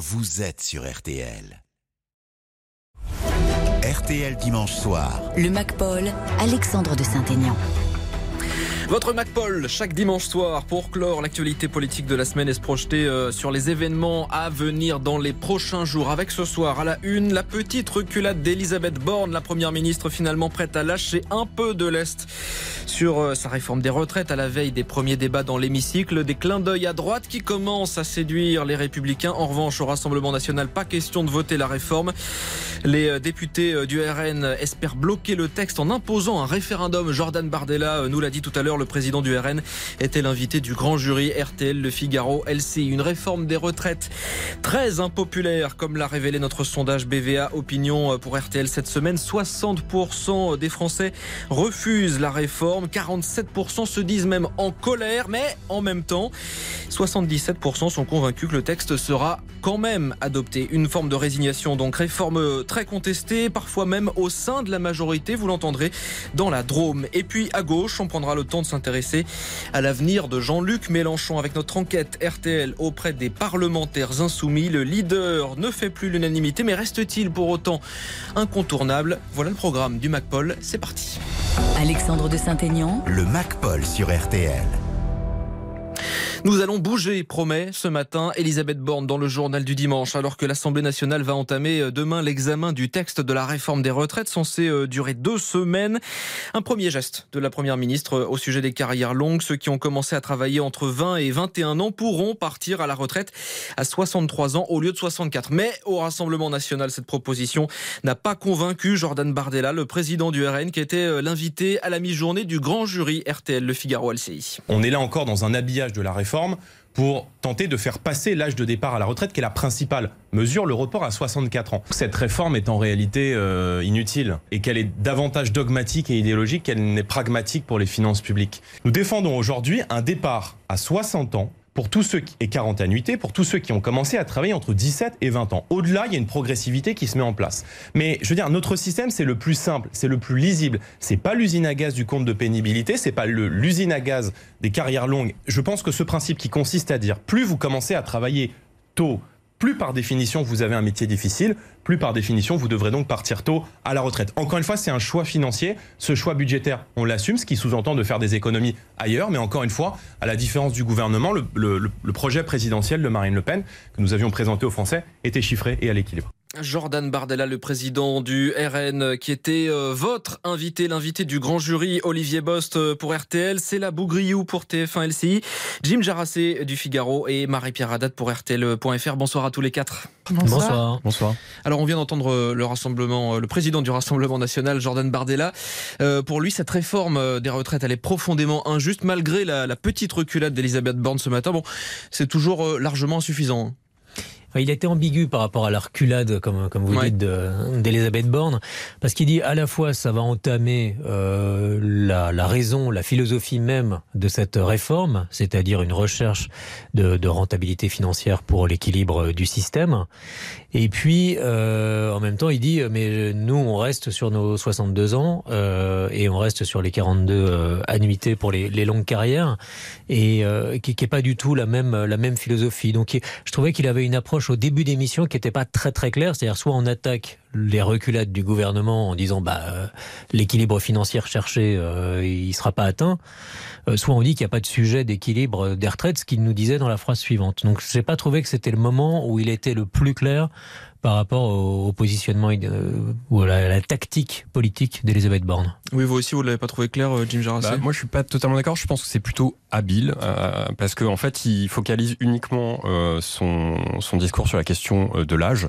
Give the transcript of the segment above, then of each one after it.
vous êtes sur RTL. RTL dimanche soir. Le MacPaul, Alexandre de Saint-Aignan. Votre MacPaul, chaque dimanche soir, pour clore l'actualité politique de la semaine et se projeter euh, sur les événements à venir dans les prochains jours. Avec ce soir, à la une, la petite reculade d'Elisabeth Borne, la première ministre finalement prête à lâcher un peu de l'Est sur euh, sa réforme des retraites à la veille des premiers débats dans l'hémicycle. Des clins d'œil à droite qui commencent à séduire les républicains. En revanche, au Rassemblement national, pas question de voter la réforme. Les euh, députés du RN espèrent bloquer le texte en imposant un référendum. Jordan Bardella nous l'a dit tout à l'heure le président du RN, était l'invité du grand jury RTL Le Figaro LCI. Une réforme des retraites très impopulaire, comme l'a révélé notre sondage BVA Opinion pour RTL cette semaine. 60% des Français refusent la réforme, 47% se disent même en colère, mais en même temps, 77% sont convaincus que le texte sera quand même adopté. Une forme de résignation, donc réforme très contestée, parfois même au sein de la majorité, vous l'entendrez dans la Drôme. Et puis à gauche, on prendra le temps de s'intéresser à l'avenir de Jean-Luc Mélenchon avec notre enquête RTL auprès des parlementaires insoumis. Le leader ne fait plus l'unanimité, mais reste-t-il pour autant incontournable? Voilà le programme du MacPaul, c'est parti. Alexandre de Saint-Aignan. Le MacPaul sur RTL. Nous allons bouger, promet ce matin Elisabeth Borne dans le journal du dimanche, alors que l'Assemblée nationale va entamer euh, demain l'examen du texte de la réforme des retraites, censé euh, durer deux semaines. Un premier geste de la Première ministre euh, au sujet des carrières longues. Ceux qui ont commencé à travailler entre 20 et 21 ans pourront partir à la retraite à 63 ans au lieu de 64. Mais au Rassemblement national, cette proposition n'a pas convaincu Jordan Bardella, le président du RN, qui était l'invité à la mi-journée du grand jury RTL Le Figaro LCI. On est là encore dans un habillage de la réforme pour tenter de faire passer l'âge de départ à la retraite, qui est la principale mesure, le report à 64 ans. Cette réforme est en réalité euh, inutile et qu'elle est davantage dogmatique et idéologique qu'elle n'est pragmatique pour les finances publiques. Nous défendons aujourd'hui un départ à 60 ans pour tous ceux qui, et 40 annuités, pour tous ceux qui ont commencé à travailler entre 17 et 20 ans. Au-delà, il y a une progressivité qui se met en place. Mais je veux dire, notre système, c'est le plus simple, c'est le plus lisible. C'est pas l'usine à gaz du compte de pénibilité, c'est pas l'usine à gaz des carrières longues. Je pense que ce principe qui consiste à dire plus vous commencez à travailler tôt, plus par définition vous avez un métier difficile, plus par définition vous devrez donc partir tôt à la retraite. Encore une fois, c'est un choix financier. Ce choix budgétaire, on l'assume, ce qui sous-entend de faire des économies ailleurs. Mais encore une fois, à la différence du gouvernement, le, projet présidentiel de Marine Le Pen que nous avions présenté aux Français était chiffré et à l'équilibre. Jordan Bardella, le président du RN, qui était euh, votre invité, l'invité du grand jury, Olivier Bost euh, pour RTL, c'est la Bougriou pour TF1 LCI, Jim Jarassé du Figaro et Marie-Pierre Haddad pour RTL.fr. Bonsoir à tous les quatre. Bonsoir. Bonsoir. Alors on vient d'entendre euh, le rassemblement, le président du Rassemblement national, Jordan Bardella. pour lui, cette réforme des retraites, elle est profondément injuste, malgré la, la petite reculade d'Elisabeth Borne ce matin. Bon, c'est toujours largement insuffisant. Il a été ambigu par rapport à la reculade, comme, comme vous dites, d'Elisabeth Borne, parce qu'il dit à la fois ça va entamer euh, la, la, raison, la philosophie même de cette réforme, c'est-à-dire une recherche de, de, rentabilité financière pour l'équilibre du système, et puis euh, en même temps il dit mais nous on reste sur nos 62 ans euh, et on reste sur les 42 euh, annuités pour les, les, longues carrières, et euh, qui n'est pas du tout la même, la même philosophie. Donc je trouvais qu'il avait une approche au début d'émission qui n'était pas très très clair. C'est-à-dire soit on attaque les reculades du gouvernement en disant bah euh, l'équilibre financier recherché euh, il sera pas atteint, euh, soit on dit qu'il n'y a pas de sujet d'équilibre des retraites, ce qu'il nous disait dans la phrase suivante. Donc je n'ai pas trouvé que c'était le moment où il était le plus clair par rapport au, positionnement euh, ou à la, tactique politique d'Elisabeth Borne. Oui, vous aussi, vous ne l'avez pas trouvé clair, euh, Jim Jarassé bah, Moi, je suis pas totalement d'accord. Je pense que c'est plutôt habile euh, parce qu'en en fait, il focalise uniquement son, son discours sur la question de l'âge.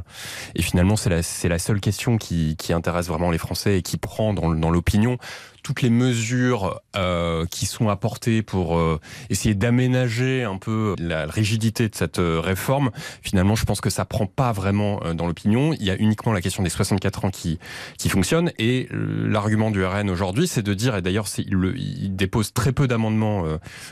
Et finalement, c'est la, la seule question qui, qui intéresse vraiment les Français et qui prend dans, dans l'opinion toutes les mesures euh, qui sont apportées pour euh, essayer d'aménager un peu la rigidité de cette euh, réforme, finalement, je pense que ça prend pas vraiment euh, dans l'opinion. Il y a uniquement la question des 64 ans qui qui fonctionne et l'argument du RN aujourd'hui, c'est de dire et d'ailleurs, il, il dépose très peu d'amendements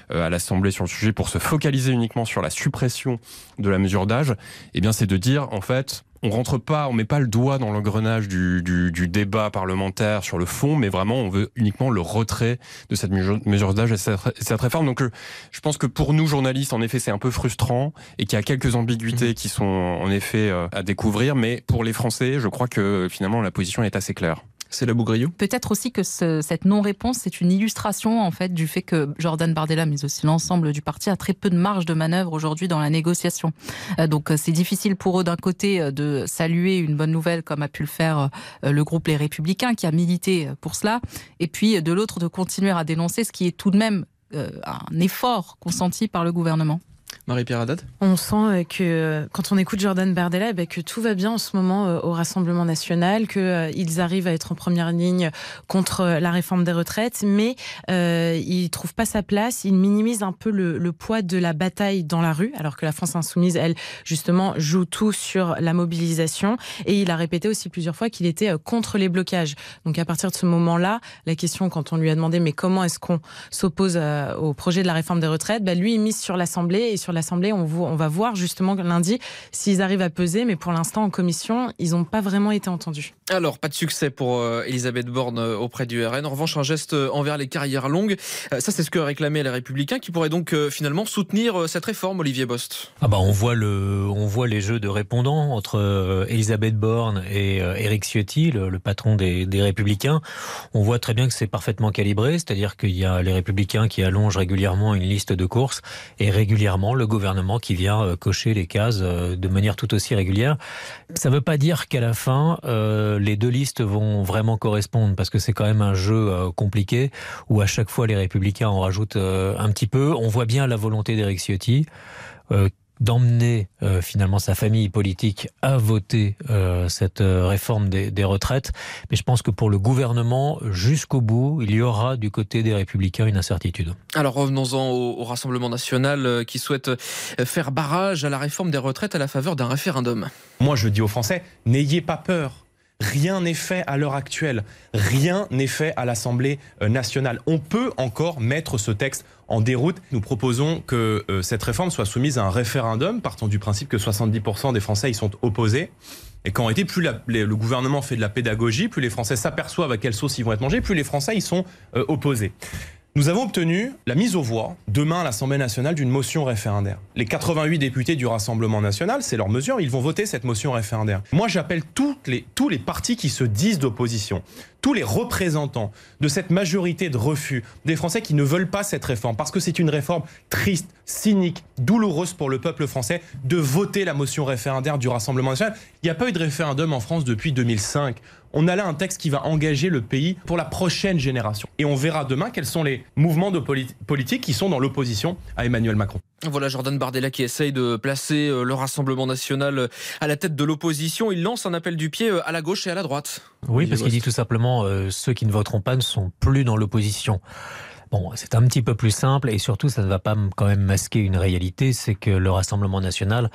à l'Assemblée sur le sujet pour se focaliser uniquement sur la suppression de la mesure d'âge. Eh bien, c'est de dire en fait on rentre pas, on met pas le doigt dans l'engrenage du, du, du, débat parlementaire sur le fond, mais vraiment on veut uniquement le retrait de cette mesure d'âge et cette réforme. Donc euh, je pense que pour nous journalistes, en effet, c'est un peu frustrant et qu'il y a quelques ambiguïtés mmh. qui sont en effet euh, à découvrir, mais pour les Français, je crois que finalement la position est assez claire. C'est la Bougriou Peut-être aussi que cette non-réponse, c'est une illustration en fait du fait que Jordan Bardella, mais aussi l'ensemble du parti, a très peu de marge de manœuvre aujourd'hui dans la négociation. Euh, donc euh, c'est difficile pour eux d'un côté euh, de saluer une bonne nouvelle comme a pu le faire le groupe Les Républicains qui a milité pour cela, et puis de l'autre de continuer à dénoncer ce qui est tout de même un effort consenti par le gouvernement. Marie-Pierre Haddad On sent euh, que euh, quand on écoute Jordan Bardella, eh ben, que tout va bien en ce moment euh, au Rassemblement national, qu'ils arrivent à être en première ligne contre la réforme des retraites, mais ils ne trouvent pas sa place, ils minimisent un peu le, poids de la bataille dans la rue, alors que la France insoumise, elle, justement, joue tout sur la mobilisation. Et il a répété aussi plusieurs fois qu'il était contre les blocages. Donc à partir de ce moment-là, la question, quand on lui a demandé mais comment est-ce qu'on s'oppose au projet de la réforme des retraites, ben, lui, il mise sur l'Assemblée sur l'Assemblée, on, on, va voir justement lundi s'ils arrivent à peser, mais pour l'instant, en commission, ils n'ont pas vraiment été entendus. Alors, pas de succès pour euh, Elisabeth Borne euh, auprès du RN. En revanche, un geste euh, envers les carrières longues. ça, c'est ce que réclamaient les Républicains, qui pourraient donc finalement soutenir cette réforme, Olivier Bost. Ah bah, on voit le, on voit les jeux de répondants entre Elisabeth Borne et Éric Ciotti, le, patron des, des, Républicains. On voit très bien que c'est parfaitement calibré, c'est-à-dire qu'il y a les Républicains qui allongent régulièrement une liste de courses et régulièrement le gouvernement qui vient euh, cocher les cases euh, de manière tout aussi régulière. Ça ne veut pas dire qu'à la fin, euh, les deux listes vont vraiment correspondre, parce que c'est quand même un jeu compliqué, où à chaque fois les républicains en rajoutent un petit peu. On voit bien la volonté d'Éric Ciotti d'emmener euh, finalement sa famille politique à voter euh, cette euh, réforme des, des, retraites. Mais je pense que pour le gouvernement, jusqu'au bout, il y aura du côté des républicains une incertitude. Alors revenons-en au, au, Rassemblement national qui souhaite faire barrage à la réforme des retraites à la faveur d'un référendum. Moi je dis aux Français, n'ayez pas peur. Rien n'est fait à l'heure actuelle. Rien n'est fait à l'Assemblée nationale. On peut encore mettre ce texte en déroute. Nous proposons que euh, cette réforme soit soumise à un référendum, partant du principe que 70% des Français y sont opposés. Et qu'en réalité, plus le gouvernement fait de la pédagogie, plus les Français s'aperçoivent à quelle sauce ils vont être mangés, plus les Français y sont euh, opposés. Nous avons obtenu la mise aux voix demain à l'Assemblée nationale d'une motion référendaire. Les 88 députés du Rassemblement national, c'est leur mesure, ils vont voter cette motion référendaire. Moi, j'appelle les, tous les partis qui se disent d'opposition, tous les représentants de cette majorité de refus, des Français qui ne veulent pas cette réforme, parce que c'est une réforme triste, cynique, douloureuse pour le peuple français, de voter la motion référendaire du Rassemblement national. Il n'y a pas eu de référendum en France depuis 2005 on a là un texte qui va engager le pays pour la prochaine génération. Et on verra demain quels sont les mouvements de politique qui sont dans l'opposition à Emmanuel Macron. Voilà Jordan Bardella qui essaye de placer euh, le Rassemblement national euh, à la tête de l'opposition. Il lance un appel du pied euh, à la gauche et à la droite. Oui, parce qu'il dit tout simplement ceux qui ne voteront pas ne sont plus dans l'opposition. Bon, c'est un petit peu plus simple et surtout ça ne va pas quand même masquer une réalité, c'est que le Rassemblement national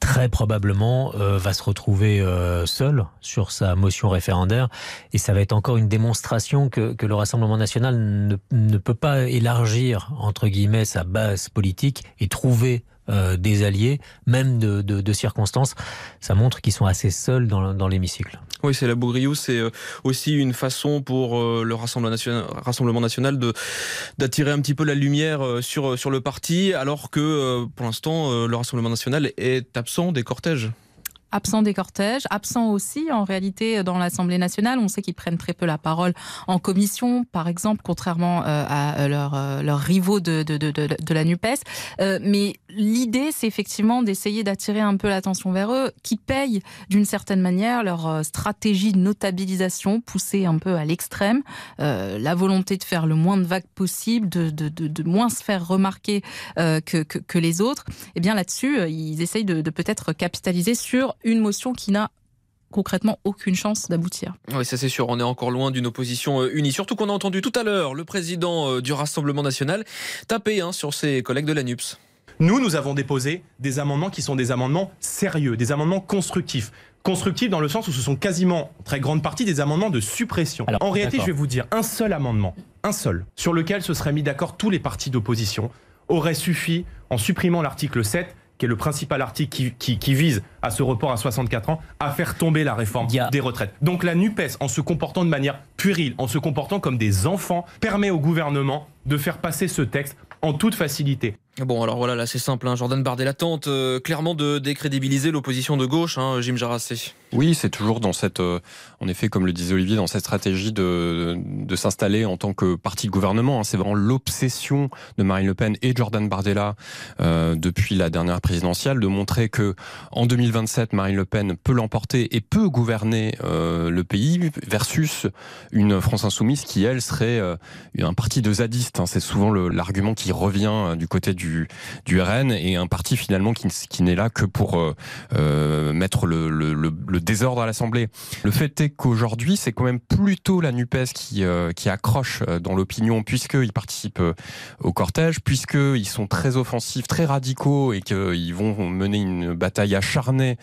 très probablement euh, va se retrouver euh, seul sur sa motion référendaire et ça va être encore une démonstration que, que le Rassemblement national ne, ne, peut pas élargir entre guillemets sa base politique et trouver euh, des alliés, même de, circonstances. Ça montre qu'ils sont assez seuls dans, l'hémicycle. Oui, c'est la Bougriou, c'est euh, aussi une façon pour euh, le Rassemblement national, d'attirer un petit peu la lumière sur sur le parti, alors que pour l'instant le Rassemblement national est absent des cortèges absent des cortèges, absent aussi en réalité dans l'Assemblée nationale. On sait qu'ils prennent très peu la parole en commission, par exemple, contrairement euh, à leurs euh, rivaux de, de, de, la NUPES. Euh, mais l'idée, c'est effectivement d'essayer d'attirer un peu l'attention vers eux, qui payent d'une certaine manière leur stratégie de notabilisation poussée un peu à l'extrême, la volonté de faire le moins de vagues possible, de, moins se faire remarquer que, que, les autres. Et eh bien là-dessus, ils essayent de peut-être capitaliser sur une motion qui n'a concrètement aucune chance d'aboutir. Oui, ça c'est sûr, on est encore loin d'une opposition euh, unie. Surtout qu'on a entendu tout à l'heure le président euh, du Rassemblement national taper hein, sur ses collègues de la NUPS. Nous, nous avons déposé des amendements qui sont des amendements sérieux, des amendements constructifs. Constructifs dans le sens où ce sont quasiment, très grande partie, des amendements de suppression. Alors, en réalité, je vais vous dire, un seul amendement, un seul, sur lequel se seraient mis d'accord tous les partis d'opposition, aurait suffi, en supprimant l'article 7, qui est le principal article qui, vise à ce report à 64 ans, à faire tomber la réforme des retraites. Donc la NUPES, en se comportant de manière puérile, en se comportant comme des enfants, permet au gouvernement de faire passer ce texte en toute facilité. Bon, alors voilà, là c'est simple. Hein. Jordan Bardella tente euh, clairement de décrédibiliser l'opposition de gauche, hein, Jim Jarassé. Oui, c'est toujours dans cette, euh, en effet, comme le disait Olivier, dans cette stratégie de, de s'installer en tant que parti de gouvernement. Hein. C'est vraiment l'obsession de Marine Le Pen et Jordan Bardella euh, depuis la dernière présidentielle de montrer que en 2027, Marine Le Pen peut l'emporter et peut gouverner le pays versus une France insoumise qui, elle, serait un parti de zadistes. Hein. C'est souvent l'argument qui revient du côté du du, RN et un parti finalement qui, qui n'est là que pour euh, euh, mettre le, le, désordre à l'Assemblée. Le fait est qu'aujourd'hui, c'est quand même plutôt la NUPES qui, euh, qui accroche dans l'opinion puisqu'ils participent au cortège, puisqu'ils sont très offensifs, très radicaux et qu'ils vont mener une bataille acharnée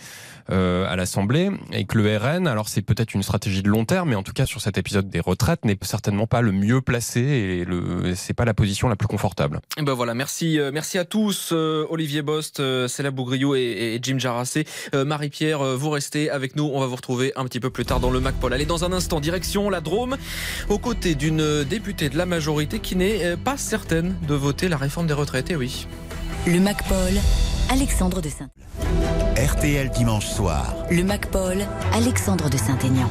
à l'Assemblée et que le RN, alors c'est peut-être une stratégie de long terme, mais en tout cas sur cet épisode des retraites, n'est certainement pas le mieux placé et le c'est pas la position la plus confortable. Et ben voilà, merci euh, merci à tous. Euh, Olivier Bost, euh, Céla Bougriou et, Jim Jarassé. Marie-Pierre, vous restez avec nous. On va vous retrouver un petit peu plus tard dans le MacPol. Allez, dans un instant, direction la Drôme, aux côtés d'une députée de la majorité qui n'est pas certaine de voter la réforme des retraites. Et oui. Le MacPol, Alexandre de Saint. RTL dimanche soir. Le MacPol, Alexandre de Saint-Aignan.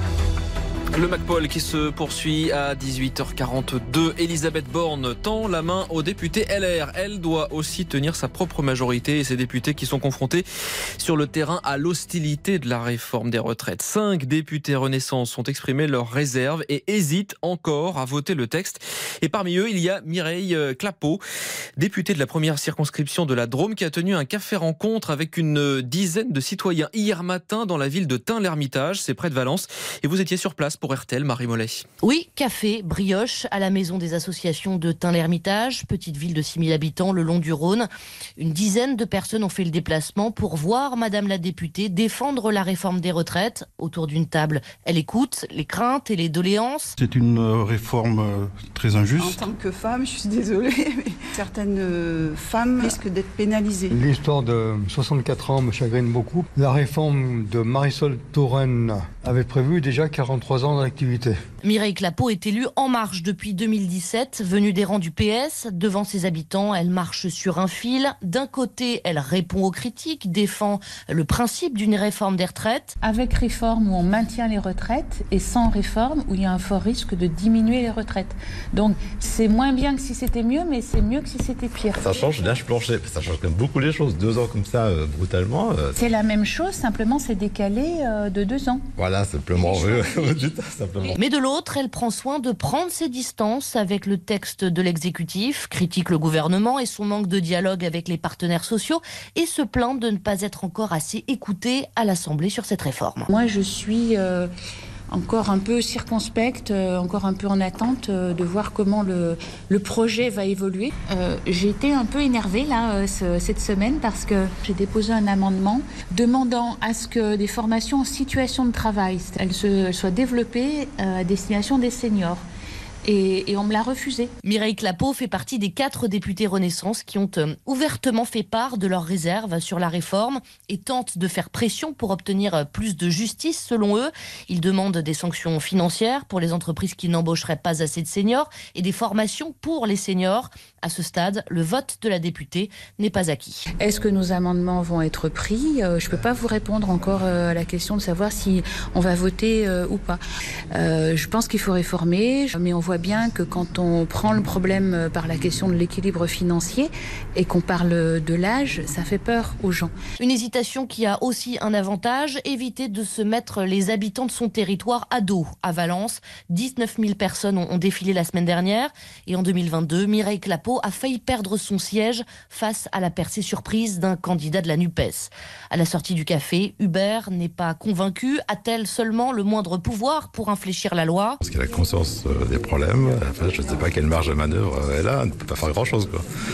Le MacPol qui se poursuit à 18h42. Elisabeth Borne tend la main aux députés LR. Elle doit aussi tenir sa propre majorité et ces députés qui sont confrontés sur le terrain à l'hostilité de la réforme des retraites. Cinq députés Renaissance ont exprimé leurs réserves et hésitent encore à voter le texte. Et parmi eux, il y a Mireille euh, Clapeau, députée de la première circonscription de la Drôme, qui a tenu un café rencontre avec une dizaine de citoyens hier matin dans la ville de Tain-l'Hermitage, c'est près de Valence. Et vous étiez sur place pour RTL, Marie Mollet. Oui, café, brioche à la maison des associations de Tain-l'Hermitage, petite ville de 6000 habitants le long du Rhône. Une dizaine de personnes ont fait le déplacement pour voir Madame la députée défendre la réforme des retraites. Autour d'une table, elle écoute les craintes et les doléances. C'est une euh, réforme euh, très injuste. En tant que femme, je suis désolée, mais certaines euh, femmes risquent d'être pénalisées. L'histoire de 64 ans me chagrine beaucoup. La réforme de Marisol Touraine avait prévu déjà 43 ans d'activité. Mireille Clapeau est élue En Marche depuis 2017. Venue des rangs du PS, devant ses habitants, elle marche sur un fil. D'un côté, elle répond aux critiques, défend le principe d'une réforme des retraites. Avec réforme où on maintient les retraites et sans réforme où il y a un fort risque de diminuer les retraites. Donc c'est moins bien que si c'était mieux, mais c'est mieux que si c'était pire. Ça change l'âge plancher, ça change quand même beaucoup les choses. Deux ans comme ça, euh, brutalement. Euh, c'est la même chose, simplement c'est décalé euh, de deux ans. Voilà, simplement. simplement. Mais de l'autre, elle prend soin de prendre ses distances avec le texte de l'exécutif, critique le gouvernement et son manque de dialogue avec les partenaires sociaux et se plaint de ne pas être encore assez écoutée à l'Assemblée sur cette réforme. Moi, je suis... Euh, encore un peu circonspecte, euh, encore un peu en attente euh, de voir comment le, projet va évoluer. j'ai été un peu énervée là cette semaine parce que j'ai déposé un amendement demandant à ce que des formations en situation de travail soient développées à destination des seniors et, on me l'a refusé. Mireille Clapeau fait partie des quatre députés Renaissance qui ont euh, ouvertement fait part de leurs réserves sur la réforme et tentent de faire pression pour obtenir euh, plus de justice selon eux. Ils demandent des sanctions financières pour les entreprises qui n'embaucheraient pas assez de seniors et des formations pour les seniors. À ce stade, le vote de la députée n'est pas acquis. Est-ce que nos amendements vont être pris? Euh, Je ne peux pas vous répondre encore à la question de savoir si on va voter ou pas. Je pense qu'il faut réformer, mais on voit bien que quand on prend le problème euh, par la question de l'équilibre financier et qu'on parle de l'âge, ça fait peur aux gens. Une hésitation qui a aussi un avantage, éviter de se mettre les habitants de son territoire à dos. À Valence, 19 000 personnes ont défilé la semaine dernière et en 2022, Mireille Clapeau a failli perdre son siège face à la percée surprise d'un candidat de la NUPES. À la sortie du café, Hubert n'est pas convaincu. A-t-elle seulement le moindre pouvoir pour infléchir la loi? Parce qu'elle a conscience euh, des problèmes je ne sais pas quelle marge de manœuvre elle a. Elle ne peut pas faire grand-chose.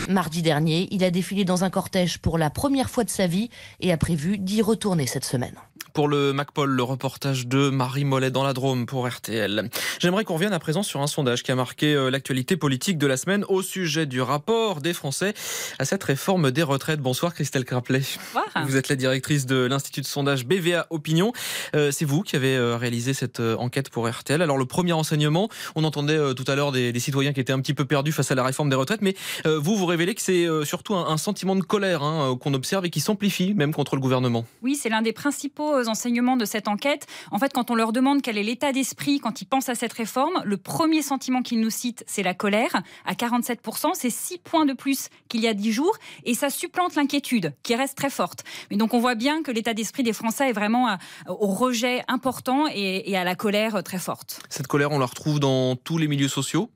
Mardi dernier, il a défilé dans un cortège pour la première fois de sa vie et a prévu d'y retourner cette semaine. Pour le MacPol, le reportage de Marie Mollet dans la Drôme pour RTL. J'aimerais qu'on revienne à présent sur un sondage qui a marqué euh, l'actualité politique de la semaine au sujet du rapport des Français à cette réforme des retraites. Bonsoir Christelle Craplet. Bonsoir. Vous êtes la directrice de l'Institut de sondage BVA Opinion. Euh, c'est vous qui avez euh, réalisé cette enquête pour RTL. Alors le premier enseignement, on entendait tout à l'heure des, des, citoyens qui étaient un petit peu perdus face à la réforme des retraites, mais vous vous révélez que c'est surtout un, un, sentiment de colère hein, qu'on observe et qui s'amplifie même contre le gouvernement. Oui, c'est l'un des principaux enseignements de cette enquête. En fait, quand on leur demande quel est l'état d'esprit quand ils pensent à cette réforme, le premier sentiment qu'ils nous citent, c'est la colère, à 47%. C'est 6 points de plus qu'il y a 10 jours. Et ça supplante l'inquiétude, qui reste très forte. Mais donc, on voit bien que l'état d'esprit des Français est vraiment au rejet important et, et à la colère très forte. Cette colère, on la retrouve dans tous les milieux sociaux?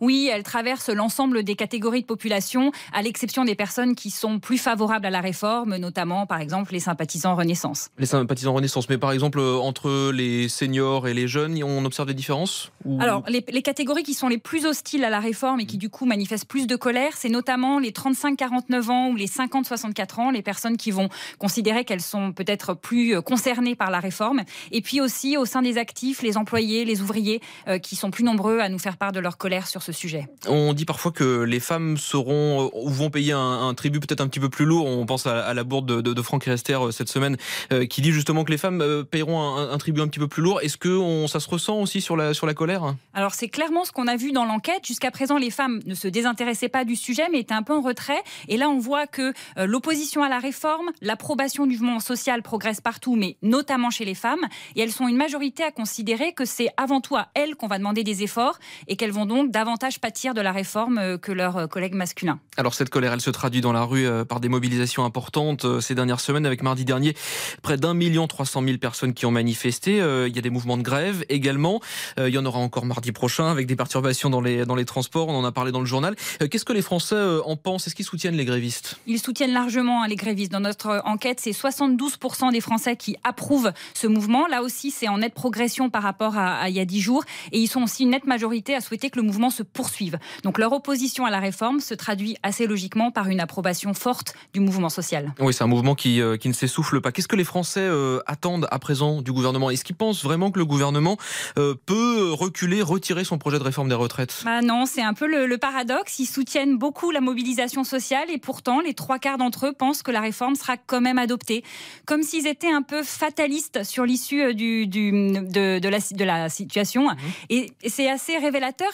Oui, elle traverse l'ensemble des catégories de population, à l'exception des personnes qui sont plus favorables à la réforme, notamment par exemple les sympathisants Renaissance. Les sympathisants Renaissance, mais par exemple euh, entre les seniors et les jeunes, on observe des différences Alors, les, catégories qui sont les plus hostiles à la réforme et qui du coup manifestent plus de colère, c'est notamment les 35-49 ans ou les 50-64 ans, les personnes qui vont considérer qu'elles sont peut-être plus euh, concernées par la réforme. Et puis aussi au sein des actifs, les employés, les ouvriers, euh, qui sont plus nombreux à nous faire part de leur colère sur ce sujet. On dit parfois que les femmes seront ou vont payer un, tribut peut-être un petit peu plus lourd. On pense à, la bourde de, Franck Rester euh, cette semaine euh, qui dit justement que les femmes euh, paieront un, tribut un petit peu plus lourd. Est-ce que ça se ressent aussi sur la, sur la colère? Alors c'est clairement ce qu'on a vu dans l'enquête. Jusqu'à présent, les femmes ne se désintéressaient pas du sujet mais étaient un peu en retrait. Et là, on voit que l'opposition à la réforme, l'approbation du mouvement social progresse partout, mais notamment chez les femmes. Et elles sont une majorité à considérer que c'est avant tout à elles qu'on va demander des efforts et qu'elles vont donc davantage pâtir de la réforme euh, que leurs euh, collègues masculins. Alors cette colère, elle se traduit dans la rue euh, par des mobilisations importantes ces dernières semaines. Avec mardi dernier, près d'un million trois cent mille personnes qui ont manifesté. Il y a des mouvements de grève également. Il y en aura encore mardi prochain avec des perturbations dans les, dans les transports. On en a parlé dans le journal. Qu'est-ce que les Français en pensent? Est-ce qu'ils soutiennent les grévistes? Ils soutiennent largement hein, les grévistes. Dans notre enquête, c'est 72% des Français qui approuvent ce mouvement. Là aussi, c'est en nette progression par rapport à, à il y a 10 jours. Et ils sont aussi une nette majorité à souhaiter que le mouvement se poursuivent. Donc leur opposition à la réforme se traduit assez logiquement par une approbation forte du mouvement social. Oui, c'est un mouvement qui, euh, qui ne s'essouffle pas. Qu'est-ce que les Français euh, attendent à présent du gouvernement? Est-ce qu'ils pensent vraiment que le gouvernement euh, peut reculer, retirer son projet de réforme des retraites? Bah Non, c'est un peu le, le, paradoxe. Ils soutiennent beaucoup la mobilisation sociale et pourtant les trois quarts d'entre eux pensent que la réforme sera quand même adoptée. Comme s'ils étaient un peu fatalistes sur l'issue du, du, de, de, la, de la situation. Mmh. Et, et c'est assez révélateur.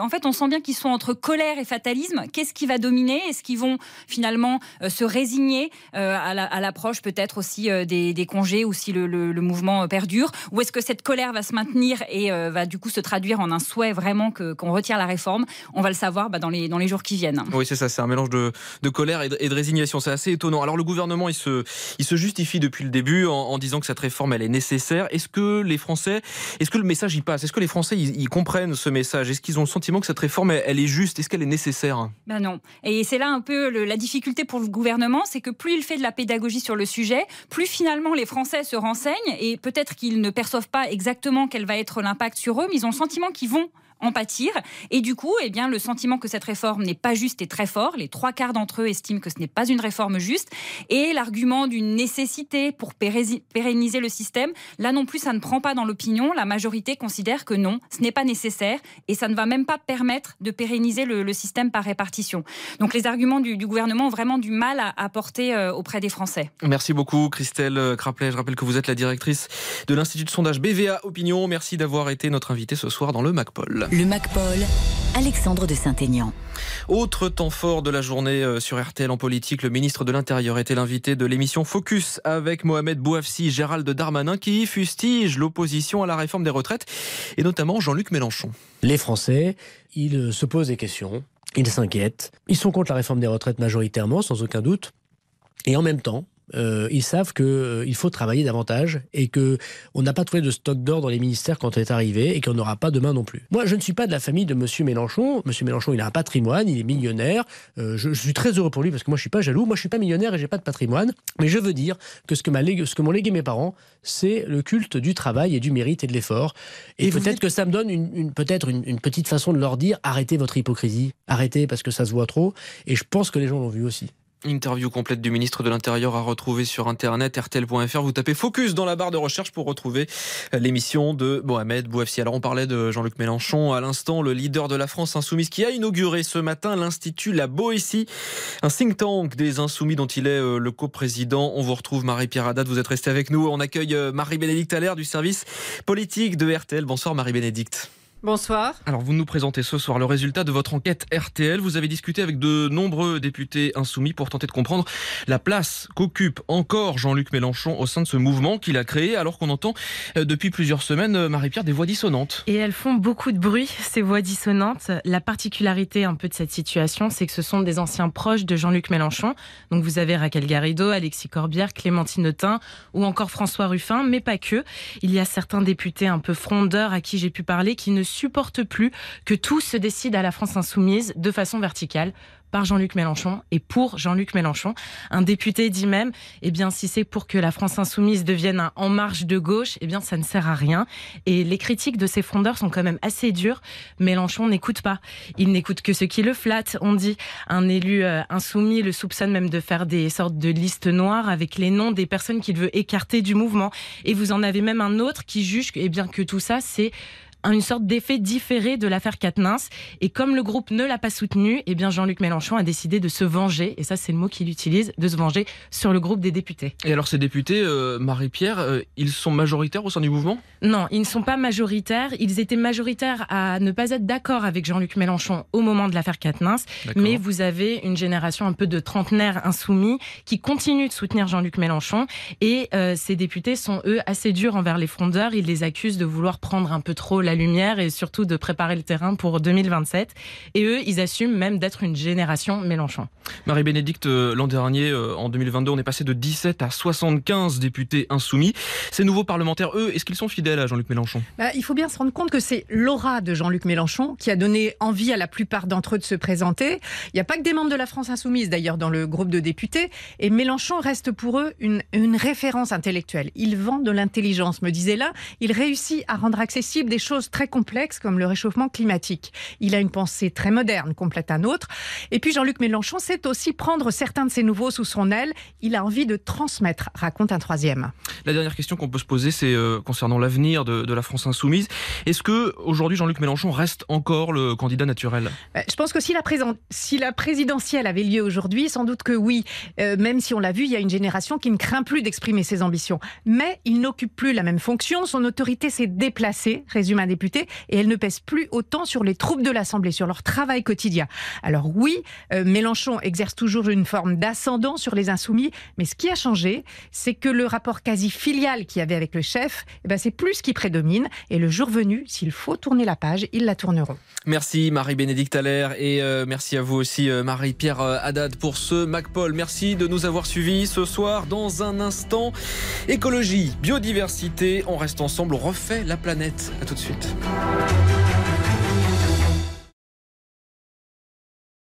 En fait, on sent bien qu'ils sont entre colère et fatalisme. Qu'est-ce qui va dominer? Est-ce qu'ils vont finalement euh, se résigner euh, à l'approche peut-être aussi euh, des, congés ou si le, mouvement perdure? Ou est-ce que cette colère va se maintenir et va du coup se traduire en un souhait vraiment qu'on retire la réforme? On va le savoir bah, dans, les, jours qui viennent. Oui, c'est ça, c'est un mélange de, colère et de, résignation. C'est assez étonnant. Alors le gouvernement, il se, il se justifie depuis le début en, disant que cette réforme, elle est nécessaire. Est-ce que les Français, est-ce que le message y passe? Est-ce que les Français, ils comprennent ce message? Est-ce qu'ils ont le sentiment que cette réforme, elle est juste? Est-ce qu'elle est nécessaire? Ben non. Et c'est là un peu la difficulté pour le gouvernement, c'est que plus il fait de la pédagogie sur le sujet, plus finalement les Français se renseignent et peut-être qu'ils ne perçoivent pas exactement quel va être l'impact sur eux, mais ils ont le sentiment qu'ils vont en pâtir. Et du coup, eh bien, le sentiment que cette réforme n'est pas juste est très fort. Les trois quarts d'entre eux estiment que ce n'est pas une réforme juste. Et l'argument d'une nécessité pour pérenniser le système, là non plus, ça ne prend pas dans l'opinion. La majorité considère que non, ce n'est pas nécessaire et ça ne va même pas permettre de pérenniser le, système par répartition. Donc les arguments du, gouvernement ont vraiment du mal à, porter euh, auprès des Français. Merci beaucoup, Christelle Craplet. Je rappelle que vous êtes la directrice de l'Institut de sondage BVA Opinion. Merci d'avoir été notre invité ce soir dans le MacPol. Le MacPol, Alexandre de Saint-Aignan. Autre temps fort de la journée euh, sur RTL en politique, le ministre de l'Intérieur était l'invité de l'émission Focus avec Mohamed Bouafsi, Gérald Darmanin qui fustige l'opposition à la réforme des retraites et notamment Jean-Luc Mélenchon. Les Français, ils se posent des questions, ils s'inquiètent, ils sont contre la réforme des retraites majoritairement, sans aucun doute. Et en même temps, euh, ils savent qu'il euh, faut travailler davantage et que on n'a pas trouvé de stock d'or dans les ministères quand on est arrivé et qu'on n'aura pas demain non plus. Moi, je ne suis pas de la famille de Monsieur Mélenchon. Monsieur Mélenchon, il a un patrimoine, il est millionnaire. Euh, je, suis très heureux pour lui parce que moi, je suis pas jaloux. Moi, je suis pas millionnaire et j'ai pas de patrimoine. Mais je veux dire que ce que, ma ce que m'ont légué mes parents, c'est le culte du travail et du mérite et de l'effort. Et, peut-être que ça me donne une, peut-être une, une petite façon de leur dire arrêtez votre hypocrisie, arrêtez parce que ça se voit trop. Et je pense que les gens l'ont vu aussi. Interview complète du ministre de l'Intérieur à retrouver sur internet rtl.fr. Vous tapez Focus dans la barre de recherche pour retrouver l'émission de Mohamed Bouafsi. Alors on parlait de Jean-Luc Mélenchon à l'instant, le leader de la France insoumise qui a inauguré ce matin l'Institut La Boétie, un think tank des insoumis dont il est euh, le coprésident. On vous retrouve Marie-Pierre Haddad, vous êtes resté avec nous. On accueille euh, Marie-Bénédicte Allaire du service politique de RTL. Bonsoir Marie-Bénédicte. Bonsoir. Alors, vous nous présentez ce soir le résultat de votre enquête RTL. Vous avez discuté avec de nombreux députés insoumis pour tenter de comprendre la place qu'occupe encore Jean-Luc Mélenchon au sein de ce mouvement qu'il a créé, alors qu'on entend euh, depuis plusieurs semaines, euh, Marie-Pierre, des voix dissonantes. Et elles font beaucoup de bruit, ces voix dissonantes. La particularité un peu de cette situation, c'est que ce sont des anciens proches de Jean-Luc Mélenchon. Donc, vous avez Raquel Garrido, Alexis Corbière, Clémentine Autain ou encore François Ruffin, mais pas que. Il y a certains députés un peu frondeurs à qui j'ai pu parler qui ne supporte plus que tout se décide à la France insoumise de façon verticale par Jean-Luc Mélenchon et pour Jean-Luc Mélenchon. Un député dit même, eh bien, si c'est pour que la France insoumise devienne un en marche de gauche, eh bien, ça ne sert à rien. Et les critiques de ces fondeurs sont quand même assez dures. Mélenchon n'écoute pas. Il n'écoute que ce qui le flatte. On dit un élu euh, insoumis le soupçonne même de faire des sortes de listes noires avec les noms des personnes qu'il veut écarter du mouvement. Et vous en avez même un autre qui juge, eh bien, que tout ça, c'est une sorte d'effet différé de l'affaire Katnins. Et comme le groupe ne l'a pas soutenu, eh bien Jean-Luc Mélenchon a décidé de se venger, et ça c'est le mot qu'il utilise, de se venger sur le groupe des députés. Et alors ces députés, euh, Marie-Pierre, euh, ils sont majoritaires au sein du mouvement? Non, ils ne sont pas majoritaires. Ils étaient majoritaires à ne pas être d'accord avec Jean-Luc Mélenchon au moment de l'affaire Katnins. Mais vous avez une génération un peu de trentenaires insoumis qui continuent de soutenir Jean-Luc Mélenchon. Et euh, ces députés sont eux assez durs envers les frondeurs. Ils les accusent de vouloir prendre un peu trop la lumière et surtout de préparer le terrain pour 2027. Et eux, ils assument même d'être une génération Mélenchon. Marie-Bénédicte, euh, l'an dernier, euh, en 2022, on est passé de 17 à 75 députés insoumis. Ces nouveaux parlementaires, eux, est-ce qu'ils sont fidèles à Jean-Luc Mélenchon? Bah, Il faut bien se rendre compte que c'est l'aura de Jean-Luc Mélenchon qui a donné envie à la plupart d'entre eux de se présenter. Il n'y a pas que des membres de la France insoumise, d'ailleurs, dans le groupe de députés. Et Mélenchon reste pour eux une, une référence intellectuelle. Il vend de l'intelligence, me disait là. Il réussit à rendre accessible des choses très complexes comme le réchauffement climatique. Il a une pensée très moderne, complète un autre. Et puis Jean-Luc Mélenchon sait aussi prendre certains de ses nouveaux sous son aile. Il a envie de transmettre, raconte un troisième. La dernière question qu'on peut se poser, c'est euh, concernant l'avenir de, de, la France insoumise. Est-ce que aujourd'hui Jean-Luc Mélenchon reste encore le candidat naturel? Bah, Je pense que si la, si la présidentielle avait lieu aujourd'hui, sans doute que oui. Euh, même si on l'a vu, il y a une génération qui ne craint plus d'exprimer ses ambitions. Mais il n'occupe plus la même fonction. Son autorité s'est déplacée, résume un député, et elle ne pèse plus autant sur les troupes de l'Assemblée, sur leur travail quotidien. Alors oui, euh, Mélenchon exerce toujours une forme d'ascendant sur les insoumis, mais ce qui a changé, c'est que le rapport quasi filial qu'il y avait avec le chef, eh ben, c'est plus ce qui prédomine. Et le jour venu, s'il faut tourner la page, ils la tourneront. Merci Marie-Bénédicte Allaire et euh, merci à vous aussi euh, Marie-Pierre Haddad pour ce MacPaul. Merci de nous avoir suivis ce soir. Dans un instant, écologie, biodiversité, on reste ensemble, on refait la planète. À tout de suite. night.